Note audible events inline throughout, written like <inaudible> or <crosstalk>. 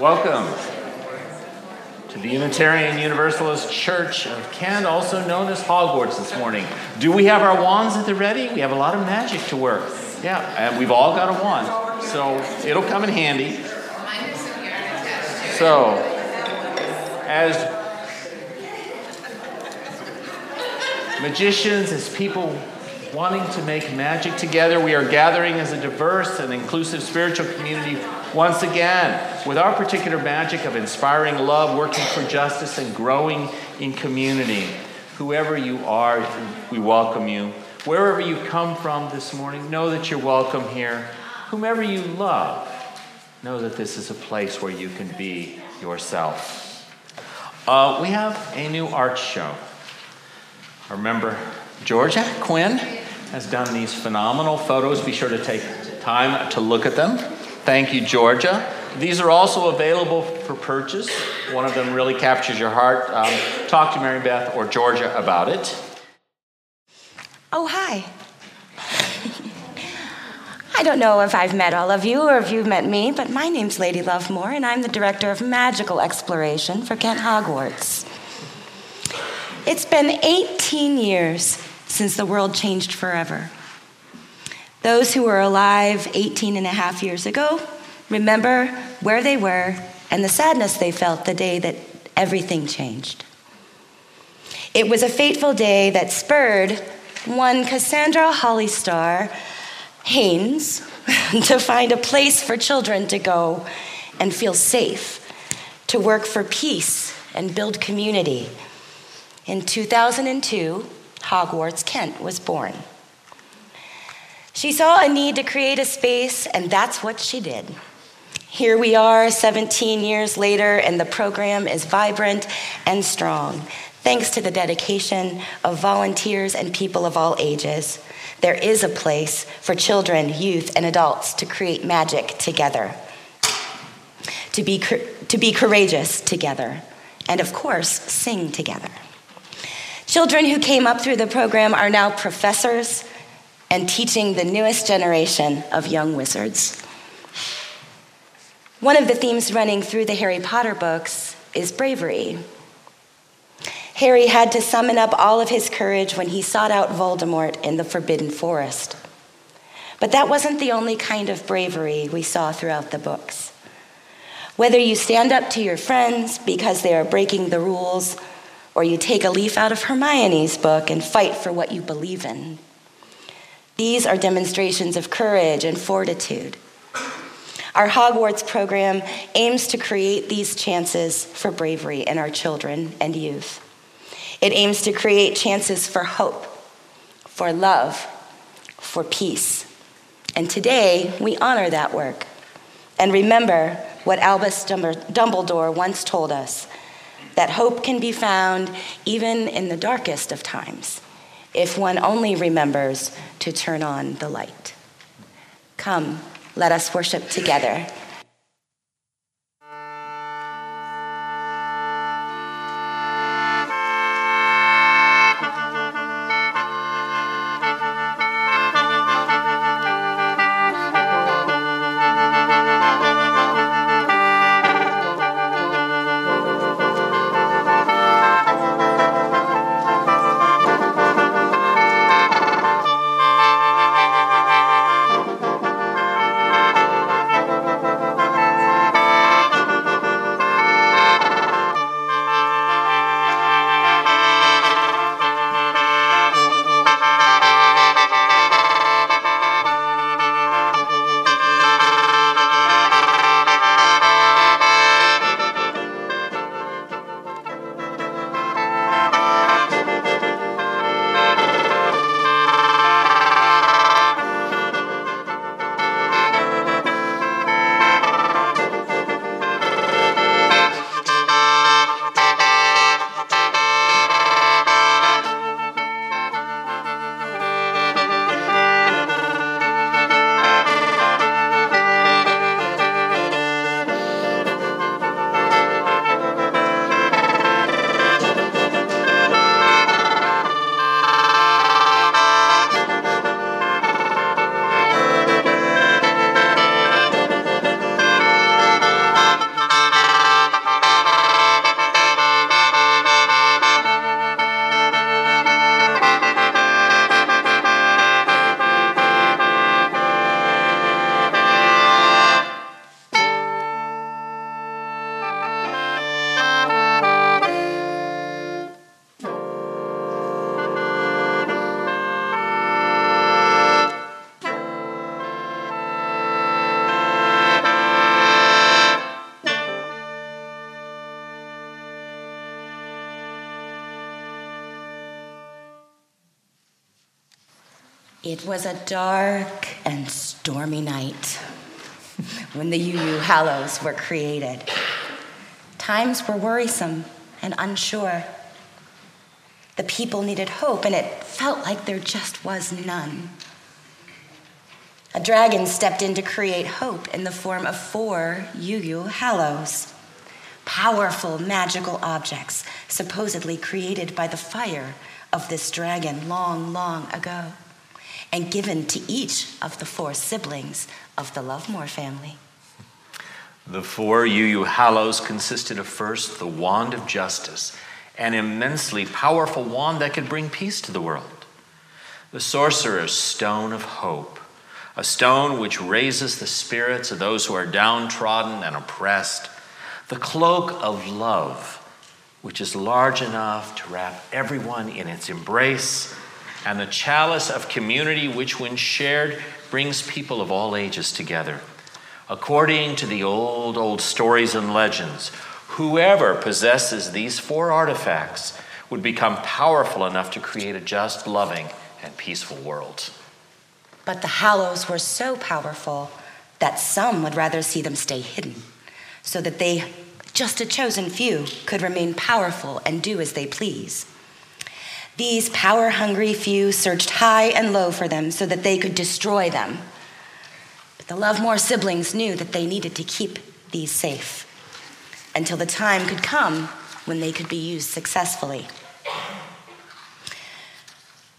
Welcome to the Unitarian Universalist Church of Kent, also known as Hogwarts, this morning. Do we have our wands at the ready? We have a lot of magic to work. Yeah, and we've all got a wand, so it'll come in handy. So, as magicians, as people wanting to make magic together, we are gathering as a diverse and inclusive spiritual community once again with our particular magic of inspiring love, working for justice, and growing in community. Whoever you are, we welcome you. Wherever you come from this morning, know that you're welcome here. Whomever you love, know that this is a place where you can be yourself. Uh, we have a new art show. Our member Georgia Quinn has done these phenomenal photos. Be sure to take time to look at them. Thank you, Georgia. These are also available for purchase. One of them really captures your heart. Um, talk to Mary Beth or Georgia about it. Oh, hi. <laughs> I don't know if I've met all of you or if you've met me, but my name's Lady Lovemore, and I'm the director of magical exploration for Kent Hogwarts. It's been 18 years since the world changed forever. Those who were alive 18 and a half years ago remember where they were and the sadness they felt the day that everything changed. It was a fateful day that spurred one Cassandra Hollystar Haynes <laughs> to find a place for children to go and feel safe, to work for peace and build community. In 2002, Hogwarts Kent was born. She saw a need to create a space, and that's what she did. Here we are 17 years later, and the program is vibrant and strong, thanks to the dedication of volunteers and people of all ages. There is a place for children, youth, and adults to create magic together, to be, to be courageous together, and of course, sing together. Children who came up through the program are now professors, and teaching the newest generation of young wizards. One of the themes running through the Harry Potter books is bravery. Harry had to summon up all of his courage when he sought out Voldemort in the Forbidden Forest. But that wasn't the only kind of bravery we saw throughout the books. Whether you stand up to your friends because they are breaking the rules, or you take a leaf out of Hermione's book and fight for what you believe in. These are demonstrations of courage and fortitude. Our Hogwarts program aims to create these chances for bravery in our children and youth. It aims to create chances for hope, for love, for peace. And today, we honor that work and remember what Albus Dumbledore once told us that hope can be found even in the darkest of times if one only remembers to turn on the light. Come, let us worship together. It was a dark and stormy night <laughs> when the UU Hallows were created. Times were worrisome and unsure. The people needed hope, and it felt like there just was none. A dragon stepped in to create hope in the form of four UU Hallows, powerful magical objects supposedly created by the fire of this dragon long, long ago, and given to each of the four siblings of the Lovemore family. The four UU Hallows consisted of first the Wand of Justice, an immensely powerful wand that could bring peace to the world. The Sorcerer's Stone of Hope, a stone which raises the spirits of those who are downtrodden and oppressed. The Cloak of Love, which is large enough to wrap everyone in its embrace. And the Chalice of Community, which, when shared, brings people of all ages together. According to the old, old stories and legends, whoever possesses these four artifacts would become powerful enough to create a just, loving, and peaceful world. But the Hallows were so powerful that some would rather see them stay hidden, so that they, just a chosen few, could remain powerful and do as they please. These power hungry few searched high and low for them so that they could destroy them. But the Lovemore siblings knew that they needed to keep these safe until the time could come when they could be used successfully.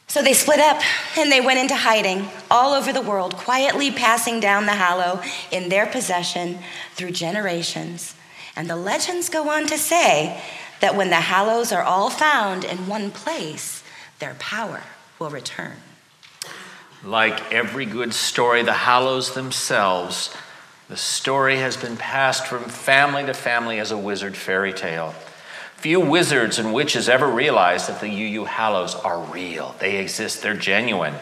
So they split up and they went into hiding all over the world, quietly passing down the hallow in their possession through generations. And the legends go on to say that when the hallows are all found in one place, their power will return. Like every good story, the Hallows themselves, the story has been passed from family to family as a wizard fairy tale. Few wizards and witches ever realized that the UU Hallows are real. They exist, they're genuine.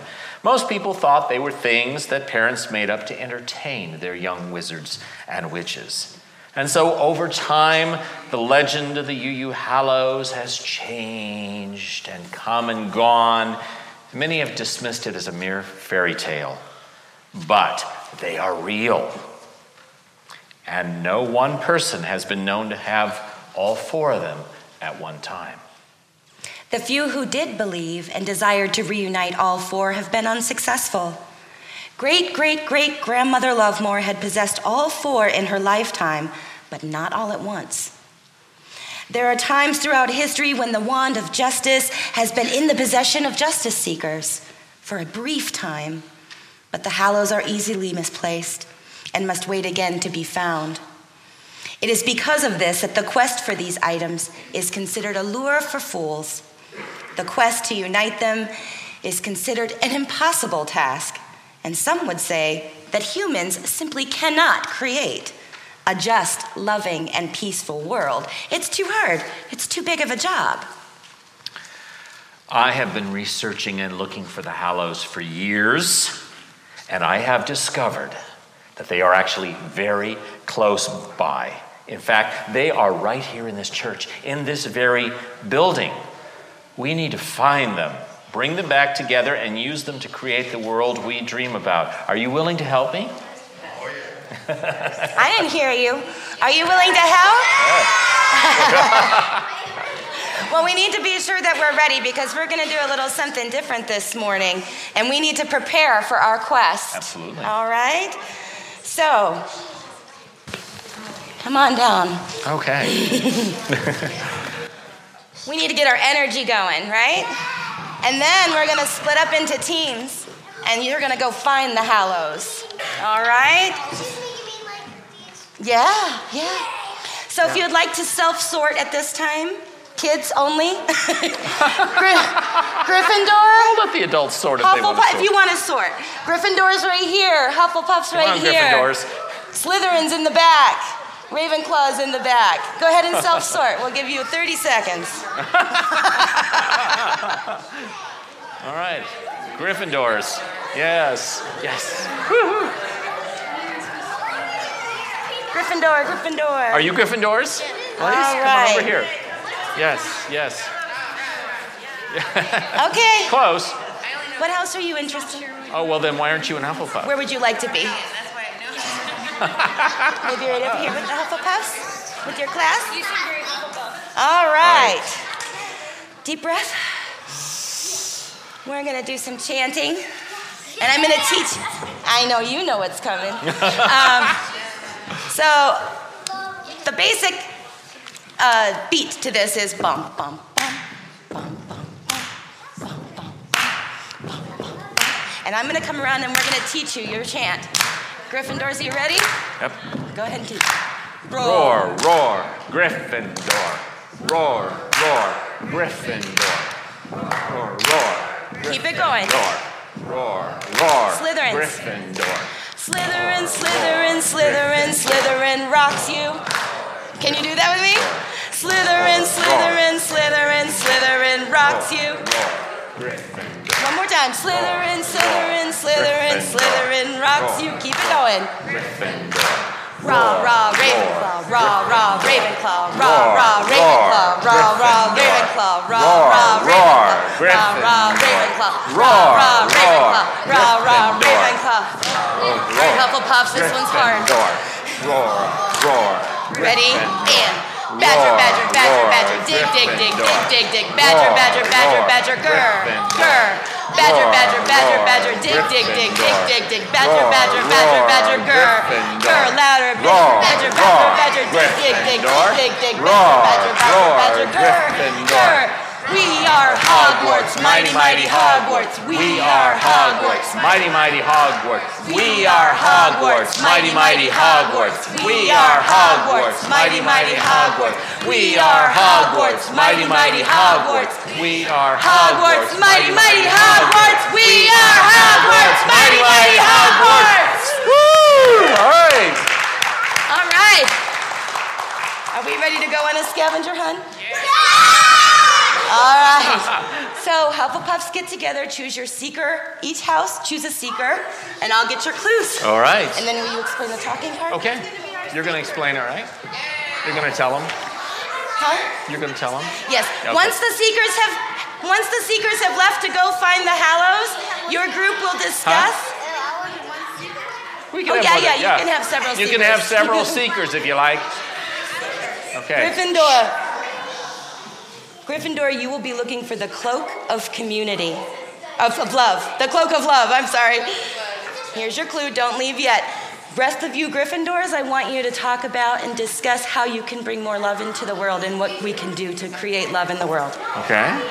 Most people thought they were things that parents made up to entertain their young wizards and witches. And so over time, the legend of the UU Hallows has changed and come and gone. Many have dismissed it as a mere fairy tale, but they are real. And no one person has been known to have all four of them at one time. The few who did believe and desired to reunite all four have been unsuccessful. Great great great grandmother Lovemore had possessed all four in her lifetime, but not all at once. There are times throughout history when the wand of justice has been in the possession of justice seekers for a brief time, but the hallows are easily misplaced and must wait again to be found. It is because of this that the quest for these items is considered a lure for fools. The quest to unite them is considered an impossible task, and some would say that humans simply cannot create a just, loving, and peaceful world. It's too hard, it's too big of a job. I have been researching and looking for the Hallows for years, and I have discovered that they are actually very close by. In fact, they are right here in this church, in this very building. We need to find them, bring them back together, and use them to create the world we dream about. Are you willing to help me? I didn't hear you. Are you willing to help? <laughs> <laughs> well, we need to be sure that we're ready because we're going to do a little something different this morning, and we need to prepare for our quest. Absolutely. All right? So, come on down. Okay. <laughs> We need to get our energy going, right? And then we're going to split up into teams, and you're going to go find the Hallows. All right? Yeah, yeah. So if you'd like to self sort at this time, kids only. <laughs> Gry- Gryffindor. I'll let the adults sort if they want to sort. if you want to sort. Gryffindor's right here. Hufflepuff's Come right on, here. Gryffindors. Slytherin's in the back. Ravenclaw's in the back. Go ahead and self sort. We'll give you 30 seconds. <laughs> All right. Gryffindors. Yes. Yes. Gryffindor, Gryffindor. Are you Gryffindors? Please come on over here. Yes, yes. <laughs> Okay. Close. What house are you interested in? Oh, well, then why aren't you in Hufflepuff? Where would you like to be? That's why I know. Maybe right up here with the Hufflepuffs? With your class? You seem very Hufflepuff. All right. Deep breath. We're going to do some chanting. And I'm going to teach. I know you know what's coming. Um, so, the basic uh, beat to this is bum, bum, bum, bum, bum, bum, bum, bum, bum, bum. And I'm going to come around and we're going to teach you your chant. Gryffindors, are you ready? Yep. Go ahead and teach. Roar, roar, Gryffindor. Roar, roar, Gryffindor. Roar, roar. Keep it going. Roar, roar, roar. Slytherins. Gryffindor. Slytherin, Slytherin, Slytherin, Slytherin rocks you. Can you do that with me? Slytherin, Slytherin, Slytherin, Slytherin rocks you. One more time. Slytherin, Slytherin, Slytherin, Slytherin. Rocks you, keep it going. Raw, raw, Ravenclaw, raw, raw, Ravenclaw, raw, raw, Ravenclaw, raw, raw, Ravenclaw, raw, raw, Ravenclaw, raw, raw, Ravenclaw, raw, raw, Ravenclaw, raw, raw, Ravenclaw. All right, this one's hard. Roar, roar, roar. Ready, and badger, badger, badger, badger, dig, dig, dig, dig, dig, dig, badger, badger, badger, badger, grr, grr. Badger, badger, badger, badger, dig, dig, dig, dig, dig, dig, badger, badger, badger, badger, grr, grr, louder, badger, badger, badger, dig, dig, dig, dig, dig, dig, badger, badger, badger, badger, grr, grr. We are Hogwarts, mighty, mighty Hogwarts. We are Hogwarts, Mighty, mighty Hogwarts. We are Hogwarts, mighty, mighty Hogwarts. We are Hogwarts, mighty, mighty Hogwarts. We are Hogwarts, mighty, mighty Hogwarts. We are Hogwarts, mighty, mighty Hogwarts. We are Hogwarts, mighty, mighty Hogwarts. Woo! All right. All right. Are we ready to go on a scavenger hunt? All right. So Hufflepuffs get together, choose your seeker. Each house choose a seeker, and I'll get your clues. All right. And then will you explain the talking part? Okay. You're going to explain, all right? You're going to tell them? Huh? You're going to tell them? Yes. Okay. Once the seekers have once the seekers have left to go find the Hallows, your group will discuss. Huh? We Oh, have yeah, than- yeah, you can have several You can have seekers. several <laughs> seekers if you like. Okay. Gryffindor. Gryffindor, you will be looking for the cloak of community. Of, of love. The cloak of love, I'm sorry. Here's your clue, don't leave yet. Rest of you Gryffindors, I want you to talk about and discuss how you can bring more love into the world and what we can do to create love in the world. Okay.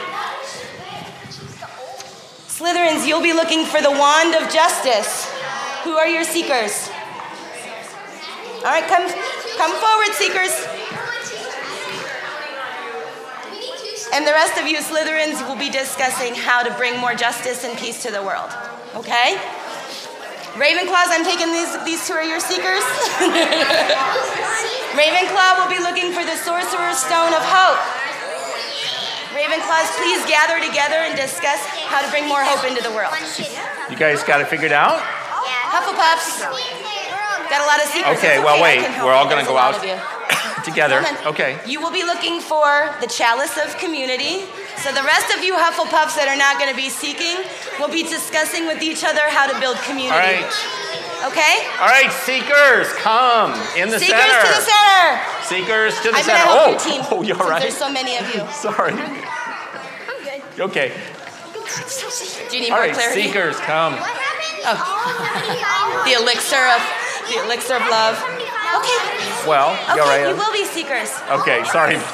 Slytherins, you'll be looking for the wand of justice. Who are your seekers? All right, come, come forward, seekers. And the rest of you Slytherins will be discussing how to bring more justice and peace to the world. Okay? Ravenclaws, I'm taking these, these two are your seekers. <laughs> Ravenclaw will be looking for the Sorcerer's Stone of Hope. Ravenclaws, please gather together and discuss how to bring more hope into the world. You guys got it figured out? Hufflepuffs, got a lot of secrets. Okay, It's well, wait. We're all gonna go out. Together. Okay. You will be looking for the chalice of community. So the rest of you Hufflepuffs that are not going to be seeking will be discussing with each other how to build community. All right. Okay? All right, seekers, come in the Seekers center. Seekers to the center. Seekers to the I'm center. to help oh, your team. <laughs> oh, you all since right? There's so many of you. <laughs> Sorry. Okay. Do you need All more right, clarity? seekers, come. Oh. <laughs> The elixir of the elixir of love. Okay. Well, you Okay, right? you will be seekers. Okay, sorry. <laughs>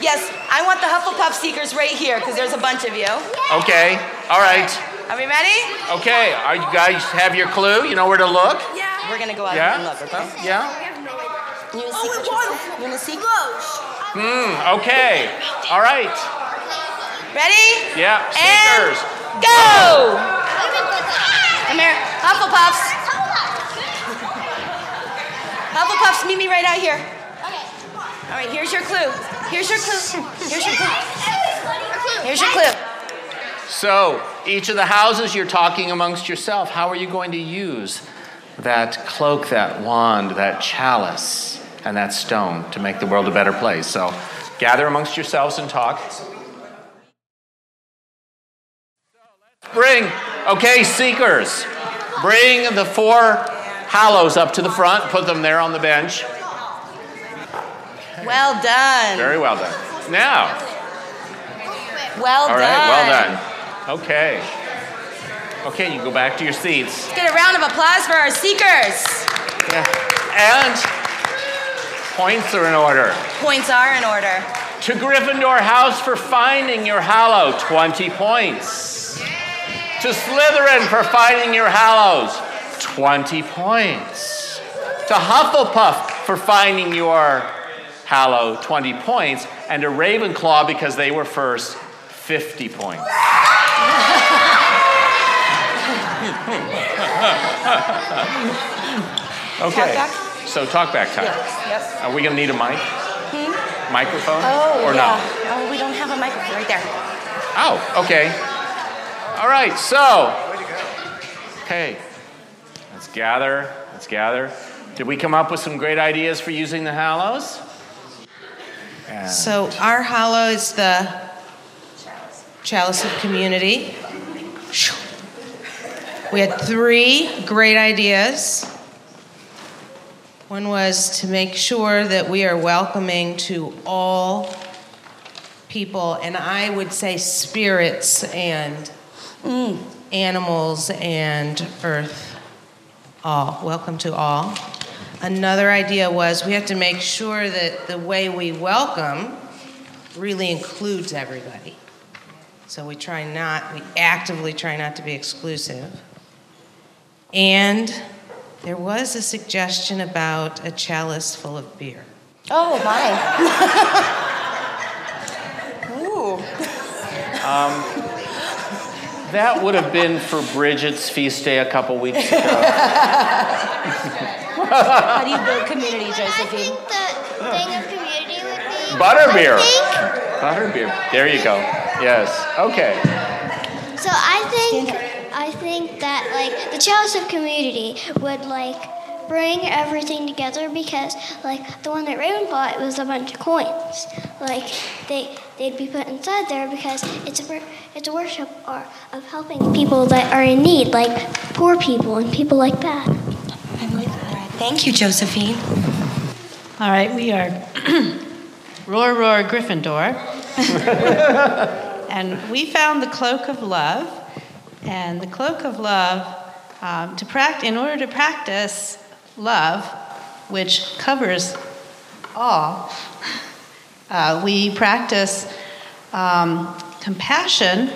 Yes, I want the Hufflepuff seekers right here because there's a bunch of you. Okay, all right. Are we ready? Okay, are you guys have your clue? You know where to look? Yeah. We're gonna go out Yeah? and look. Okay. Yeah? You wanna seek? what You wanna seek? Hmm, okay. All right. Ready? Yeah, And seekers. go! Come here, Hufflepuffs. Hufflepuffs, meet me right out here. All right, here's your clue. Here's your clue. Here's your clue. Here's your clue. So, each of the houses you're talking amongst yourself, how are you going to use that cloak, that wand, that chalice, and that stone to make the world a better place? So, gather amongst yourselves and talk. Bring Okay, seekers, bring the four hallows up to the front. Put them there on the bench. Well done. Very well done. Now, Well all done. right, well done. Okay. Okay, you go back to your seats. Let's get a round of applause for our seekers. Yeah. And points are in order. Points are in order. To Gryffindor House for finding your Hallow, 20 points. To Slytherin for finding your Hallows, 20 points. To Hufflepuff for finding your Hallow, 20 points. And to Ravenclaw, because they were first, 50 points. <laughs> Okay. back? So talk back time. Yep. Are we going to need a mic? Hmm? Microphone? Oh, or yeah. not? Oh, we don't have a microphone right there. Oh, okay. All right, so. Okay. Let's gather. Let's gather. Did we come up with some great ideas for using the Hallows? And So our hollow is the chalice of community. We had three great ideas. One was to make sure that we are welcoming to all people, and I would say spirits and mm. animals and earth. All. Welcome to all. Another idea was we have to make sure that the way we welcome really includes everybody. So we try not, we actively try not to be exclusive. And there was a suggestion about a chalice full of beer. Oh, my. <laughs> Ooh. Um, that would have been for Bridget's feast day a couple weeks ago. <laughs> How do you build community, I Josephine? think the thing of community would be Butterbeer. Butterbeer. There you go. Yes. Okay. so I think I think that like the chalice of community would like bring everything together because like the one that Raven bought was a bunch of coins. Like they they'd be put inside there because it's a it's a worship or of helping people that are in need, like poor people and people like that. Thank you, Josephine. All right, we are <clears throat> Roar Roar Gryffindor. <laughs> and we found the Cloak of Love. And the Cloak of Love, um, to pract- in order to practice love, which covers all, uh, we practice um, compassion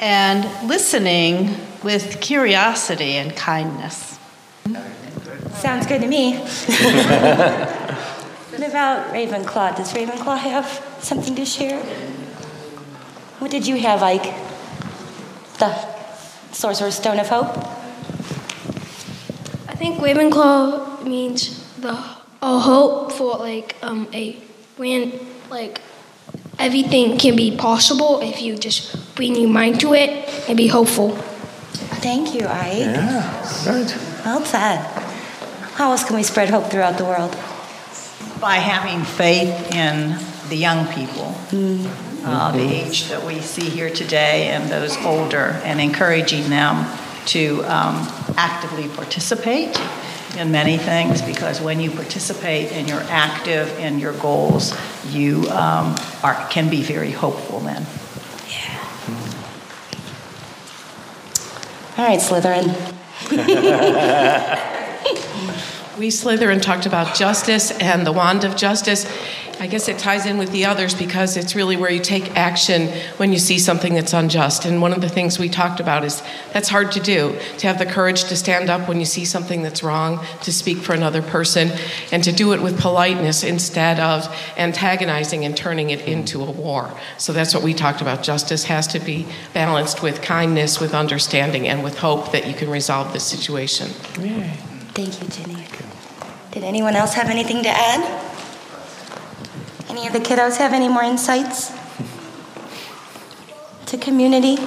and listening with curiosity and kindness. Sounds good to me. <laughs> what about Ravenclaw? Does Ravenclaw have something to share? What did you have, Ike? The Sorcerer's Stone of Hope? I think Ravenclaw means the a hope for like um a when like everything can be possible if you just bring your mind to it and be hopeful. Thank you, Ike. Yeah. Good. Well said. How else can we spread hope throughout the world? by having faith in the young people, uh, the age that we see here today, and those older, and encouraging them to um, actively participate in many things because when you participate and you're active in your goals, you um, are, can be very hopeful then. Yeah. All right, Slytherin. <laughs> We Slytherin talked about justice and the wand of justice. I guess it ties in with the others because it's really where you take action when you see something that's unjust. And one of the things we talked about is that's hard to do, to have the courage to stand up when you see something that's wrong, to speak for another person, and to do it with politeness instead of antagonizing and turning it into a war. So that's what we talked about. Justice has to be balanced with kindness, with understanding, and with hope that you can resolve this situation. Thank you, Jenny. Did anyone else have anything to add? Any of the kiddos have any more insights to community? The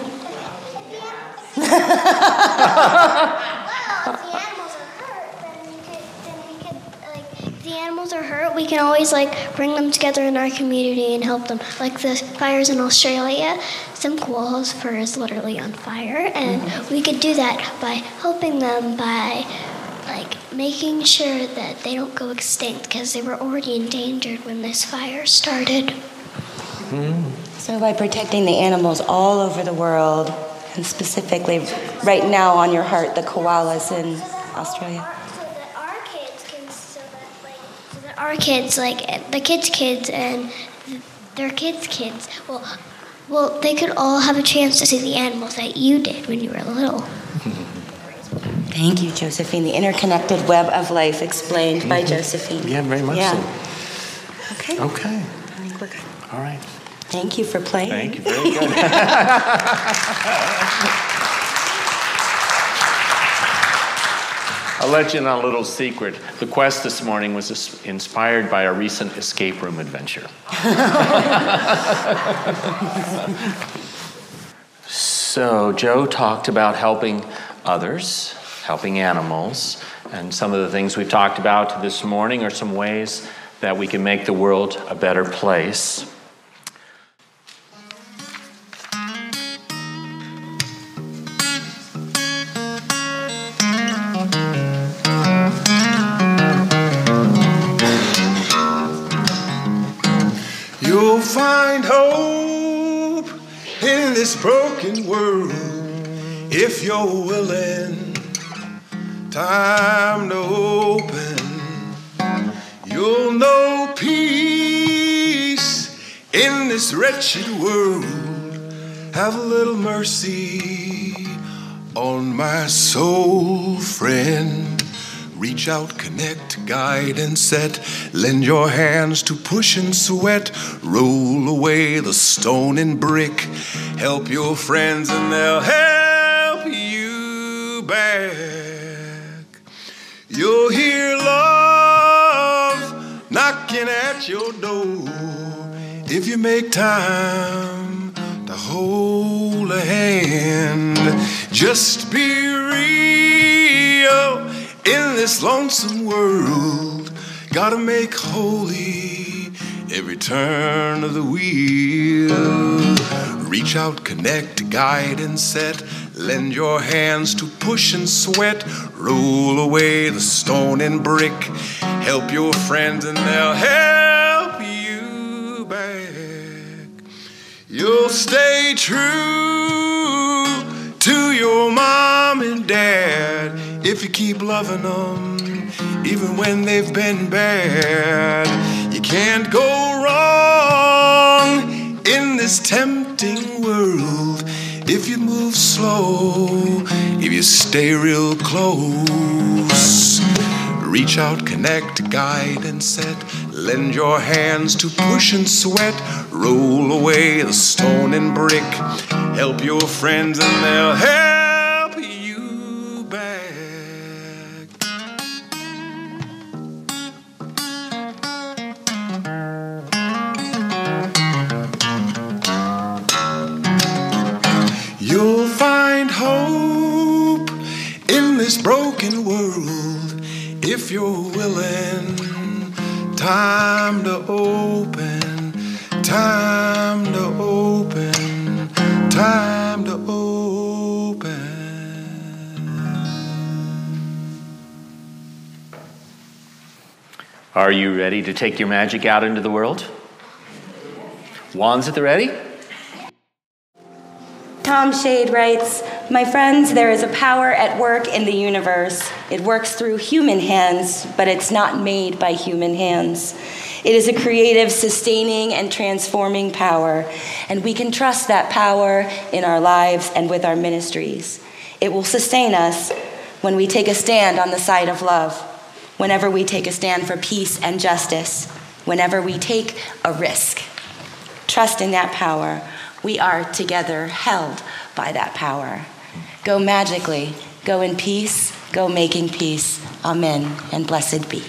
animals are hurt, we could, then we could, like, the animals are hurt, we can always like bring them together in our community and help them. Like the fires in Australia, some koalas' fur is literally on fire, and mm-hmm. we could do that by helping them by like making sure that they don't go extinct because they were already endangered when this fire started. Mm. So by protecting the animals all over the world, and specifically right now on your heart, the koalas in Australia. So our kids, can so that like our kids like the kids' kids and their kids' kids, well, well, they could all have a chance to see the animals that you did when you were little. <laughs> Thank you, Josephine. The interconnected web of life explained by mm-hmm. Josephine. Yeah, very much yeah. so. Okay. Okay. I think we're good. All right. Thank you for playing. Thank you. Very good. <laughs> I'll let you in on a little secret. The quest this morning was inspired by a recent escape room adventure. <laughs> so, Joe talked about helping others, helping animals, and some of the things we've talked about this morning are some ways that we can make the world a better place. You'll find hope in this broken world if you're willing. Time to open. You'll know peace in this wretched world. Have a little mercy on my soul, friend. Reach out, connect, guide, and set. Lend your hands to push and sweat. Roll away the stone and brick. Help your friends, and they'll help you back. You'll hear love knocking at your door if you make time to hold a hand. Just be real in this lonesome world, gotta make holy every turn of the wheel. Reach out, connect, guide, and set. Lend your hands to push and sweat. Roll away the stone and brick. Help your friends, and they'll help you back. You'll stay true to your mom and dad if you keep loving them, even when they've been bad, you can't go wrong in this tempting world if you move slow, if you stay real close. Reach out, connect, guide, and set. Lend your hands to push and sweat. Roll away the stone and brick. Help your friends, and they'll help. Are you ready to take your magic out into the world? Wands at the ready? Tom Shade writes My friends, there is a power at work in the universe. It works through human hands, but it's not made by human hands. It is a creative, sustaining, and transforming power, and we can trust that power in our lives and with our ministries. It will sustain us when we take a stand on the side of love, whenever we take a stand for peace and justice, whenever we take a risk. Trust in that power we are together held by that power. Go magically, go in peace, go making peace. Amen, and blessed be.